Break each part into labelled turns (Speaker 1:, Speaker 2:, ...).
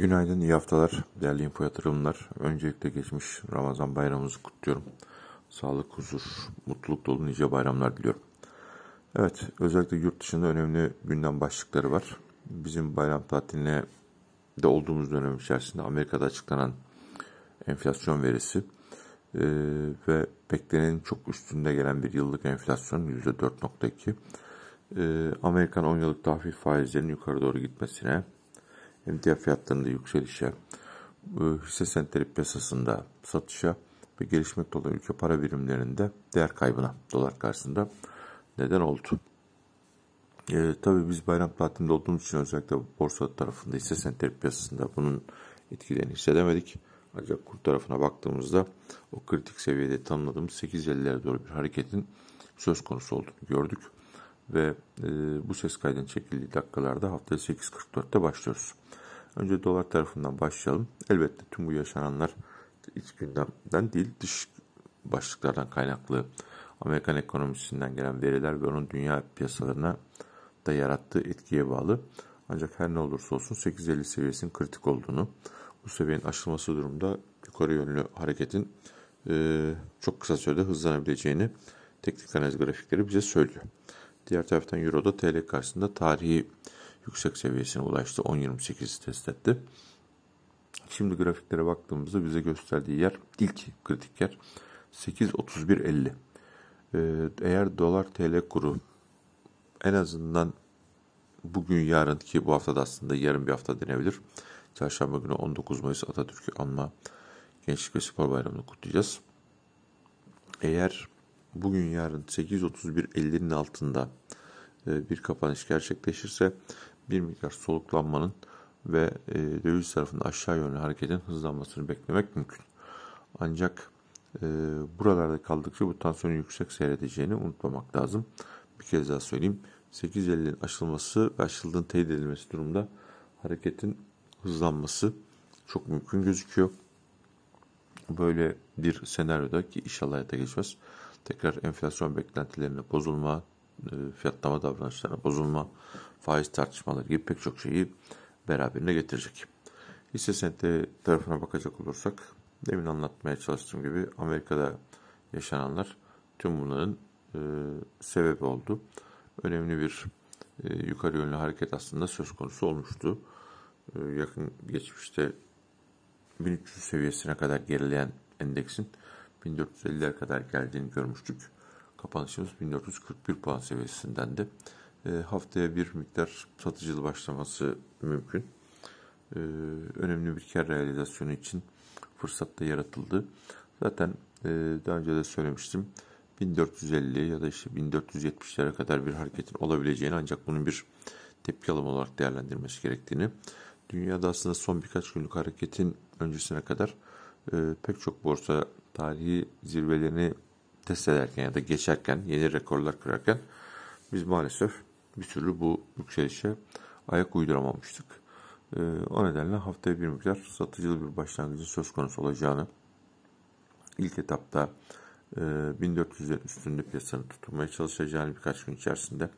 Speaker 1: Günaydın, iyi haftalar değerli info yatırımlar. Öncelikle geçmiş Ramazan bayramımızı kutluyorum. Sağlık, huzur, mutluluk dolu nice bayramlar diliyorum. Evet, özellikle yurt dışında önemli gündem başlıkları var. Bizim bayram tatiline de olduğumuz dönem içerisinde Amerika'da açıklanan enflasyon verisi e, ve beklenenin çok üstünde gelen bir yıllık enflasyon %4.2 e, Amerikan 10 yıllık tahvil faizlerinin yukarı doğru gitmesine emtia fiyatlarında yükselişe, e, hisse senetleri piyasasında satışa ve gelişmekte olan ülke para birimlerinde değer kaybına dolar karşısında neden oldu. E, tabii biz bayram tatilinde olduğumuz için özellikle borsa tarafında hisse senetleri piyasasında bunun etkilerini hissedemedik. Ancak kur tarafına baktığımızda o kritik seviyede tanımladığımız 8.50'lere doğru bir hareketin söz konusu olduğunu gördük. Ve e, bu ses kaydının çekildiği dakikalarda haftaya 8.44'te başlıyoruz. Önce dolar tarafından başlayalım. Elbette tüm bu yaşananlar iç gündemden değil dış başlıklardan kaynaklı Amerikan ekonomisinden gelen veriler ve onun dünya piyasalarına da yarattığı etkiye bağlı. Ancak her ne olursa olsun 8.50 seviyesinin kritik olduğunu, bu seviyenin aşılması durumda yukarı yönlü hareketin e, çok kısa sürede hızlanabileceğini teknik analiz grafikleri bize söylüyor. Diğer taraftan Euro'da TL karşısında tarihi yüksek seviyesine ulaştı. 10.28'i test etti. Şimdi grafiklere baktığımızda bize gösterdiği yer ilk kritik yer 8.31.50. Ee, eğer dolar TL kuru en azından bugün yarın ki bu haftada aslında yarın bir hafta denebilir. Çarşamba günü 19 Mayıs Atatürk'ü anma Gençlik ve Spor Bayramı'nı kutlayacağız. Eğer bugün yarın 8.31.50'nin altında bir kapanış gerçekleşirse bir miktar soluklanmanın ve e, döviz tarafında aşağı yönlü hareketin hızlanmasını beklemek mümkün. Ancak e, buralarda kaldıkça bu tansiyonun yüksek seyredeceğini unutmamak lazım. Bir kez daha söyleyeyim. 8.50'nin aşılması ve aşıldığın teyit edilmesi durumda hareketin hızlanması çok mümkün gözüküyor. Böyle bir senaryoda ki inşallah hayata geçmez. Tekrar enflasyon beklentilerine bozulma, e, fiyatlama davranışlarına bozulma, faiz tartışmaları gibi pek çok şeyi beraberine getirecek. Hisse senedi tarafına bakacak olursak demin anlatmaya çalıştığım gibi Amerika'da yaşananlar tüm bunların e, sebebi oldu. Önemli bir e, yukarı yönlü hareket aslında söz konusu olmuştu. E, yakın geçmişte 1300 seviyesine kadar gerileyen endeksin 1450'ler kadar geldiğini görmüştük. Kapanışımız 1441 puan seviyesinden de e, haftaya bir miktar satıcılı başlaması mümkün. E, önemli bir kar realizasyonu için fırsat da yaratıldı. Zaten e, daha önce de söylemiştim. 1450 ya da işte 1470'lere kadar bir hareketin olabileceğini ancak bunun bir tepki alım olarak değerlendirmesi gerektiğini. Dünyada aslında son birkaç günlük hareketin öncesine kadar pek çok borsa tarihi zirvelerini test ederken ya da geçerken, yeni rekorlar kırarken biz maalesef bir türlü bu yükselişe ayak uyduramamıştık. E, o nedenle haftaya bir miktar satıcılı bir başlangıcın söz konusu olacağını ilk etapta e, 1400'lerin üstünde piyasanın tutulmaya çalışacağını birkaç gün içerisinde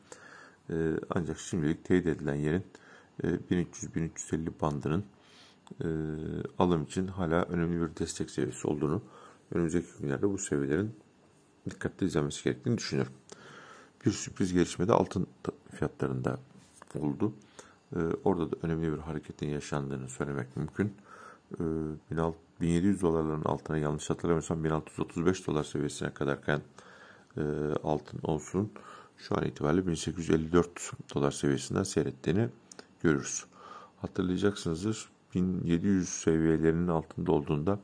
Speaker 1: e, ancak şimdilik teyit edilen yerin e, 1300-1350 bandının e, alım için hala önemli bir destek seviyesi olduğunu önümüzdeki günlerde bu seviyelerin dikkatli izlenmesi gerektiğini düşünüyorum. Bir sürpriz gelişme de altın fiyatlarında oldu. Ee, orada da önemli bir hareketin yaşandığını söylemek mümkün. Ee, 1700 dolarların altına yanlış hatırlamıyorsam 1635 dolar seviyesine kadarken e, altın olsun şu an itibariyle 1854 dolar seviyesinden seyrettiğini görürüz. Hatırlayacaksınızdır 1700 seviyelerinin altında olduğunda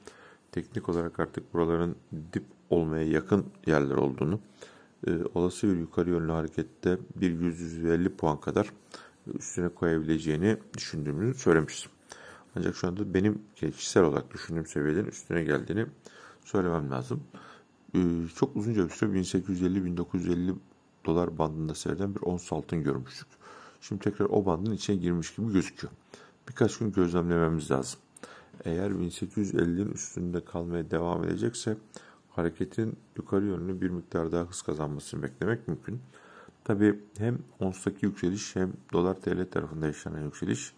Speaker 1: teknik olarak artık buraların dip olmaya yakın yerler olduğunu, e, olası bir yukarı yönlü harekette bir 150 puan kadar üstüne koyabileceğini düşündüğümü söylemiştim. Ancak şu anda benim kişisel olarak düşündüğüm seviyelerin üstüne geldiğini söylemem lazım. E, çok uzunca bir süre 1850-1950 dolar bandında seyreden bir ons altın görmüştük. Şimdi tekrar o bandın içine girmiş gibi gözüküyor. Birkaç gün gözlemlememiz lazım. Eğer 1850'nin üstünde kalmaya devam edecekse hareketin yukarı yönlü bir miktar daha hız kazanmasını beklemek mümkün. Tabi hem onstaki yükseliş hem dolar TL tarafında yaşanan yükseliş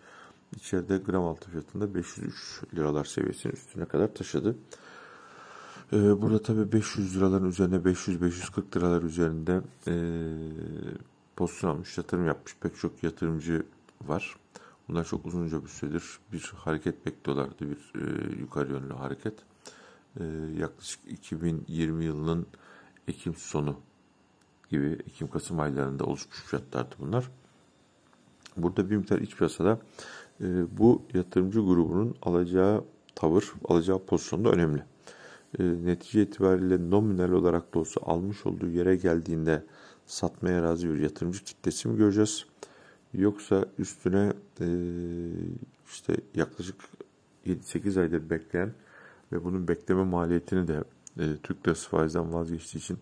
Speaker 1: içeride gram altın fiyatında 503 liralar seviyesinin üstüne kadar taşıdı. Ee, burada tabii 500 liraların üzerine 500-540 liralar üzerinde e, pozisyon almış, yatırım yapmış pek çok yatırımcı var. Bunlar çok uzunca bir süredir bir hareket bekliyorlardı, bir e, yukarı yönlü hareket. E, yaklaşık 2020 yılının Ekim sonu gibi Ekim-Kasım aylarında oluşmuş fiyatlardı bunlar. Burada bir miktar iç piyasada e, bu yatırımcı grubunun alacağı tavır, alacağı pozisyon da önemli. E, netice itibariyle nominal olarak da olsa almış olduğu yere geldiğinde satmaya razı bir yatırımcı kitlesi mi göreceğiz? Yoksa üstüne e, işte yaklaşık 7-8 aydır bekleyen ve bunun bekleme maliyetini de e, Türk lirası faizden vazgeçtiği için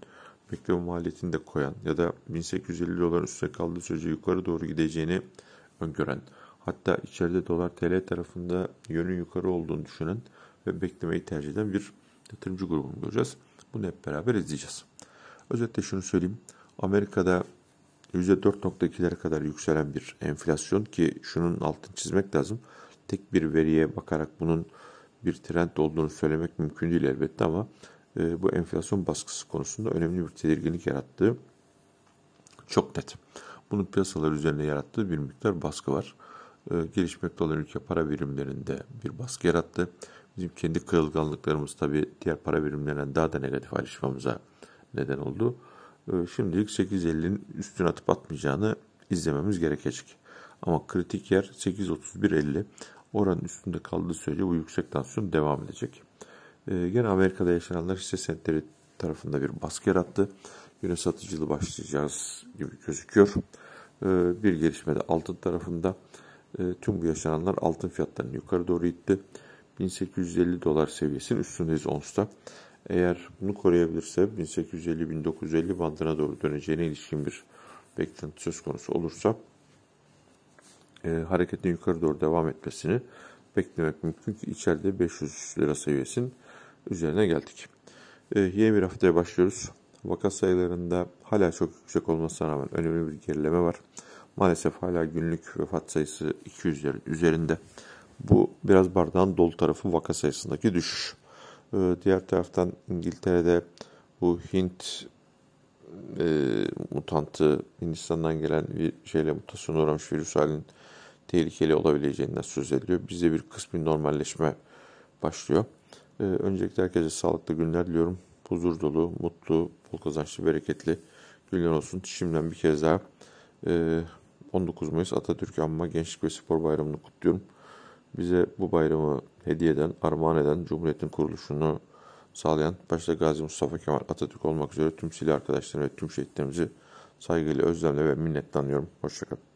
Speaker 1: bekleme maliyetini de koyan ya da 1850 doların üstüne kaldığı sürece yukarı doğru gideceğini öngören hatta içeride dolar TL tarafında yönün yukarı olduğunu düşünen ve beklemeyi tercih eden bir yatırımcı grubunu göreceğiz. Bunu hep beraber izleyeceğiz. Özetle şunu söyleyeyim. Amerika'da %4.2'lere kadar yükselen bir enflasyon ki şunun altını çizmek lazım. Tek bir veriye bakarak bunun bir trend olduğunu söylemek mümkün değil elbette ama e, bu enflasyon baskısı konusunda önemli bir tedirginlik yarattığı çok net. Bunun piyasalar üzerine yarattığı bir miktar baskı var. E, gelişmekte olan ülke para birimlerinde bir baskı yarattı. Bizim kendi kırılganlıklarımız tabii diğer para birimlerinden daha da negatif ayrışmamıza neden oldu. E, şimdilik 8.50'nin üstüne atıp atmayacağını izlememiz gerekecek. Ama kritik yer 8.31.50. Oranın üstünde kaldığı sürece bu yüksek tansiyon devam edecek. E, gene Amerika'da yaşananlar hisse senetleri tarafında bir baskı yarattı. Güne satıcılı başlayacağız gibi gözüküyor. E, bir gelişme de altın tarafında. E, tüm bu yaşananlar altın fiyatlarını yukarı doğru itti. 1850 dolar seviyesinin üstündeyiz onsta. Eğer bunu koruyabilirse 1850-1950 bandına doğru döneceğine ilişkin bir beklenti söz konusu olursa e, hareketin yukarı doğru devam etmesini beklemek mümkün ki içeride 500 lira seviyesinin üzerine geldik. E, yeni bir haftaya başlıyoruz. Vaka sayılarında hala çok yüksek olmasına rağmen önemli bir gerileme var. Maalesef hala günlük vefat sayısı 200'lerin üzerinde. Bu biraz bardağın dolu tarafı vaka sayısındaki düşüş. Ee, diğer taraftan İngiltere'de bu Hint e, mutantı Hindistan'dan gelen bir şeyle mutasyona uğramış virüs halinin tehlikeli olabileceğinden söz ediliyor. Bizde bir kısmi normalleşme başlıyor. Ee, öncelikle herkese sağlıklı günler diliyorum. Huzur dolu, mutlu, bol kazançlı, bereketli günler olsun. Şimdiden bir kez daha e, 19 Mayıs Atatürk Anma Gençlik ve Spor Bayramı'nı kutluyorum. Bize bu bayramı hediye eden, armağan eden, Cumhuriyet'in kuruluşunu sağlayan başta Gazi Mustafa Kemal Atatürk olmak üzere tüm silah arkadaşlarım ve tüm şehitlerimizi saygıyla, özlemle ve minnetle anıyorum. Hoşçakalın.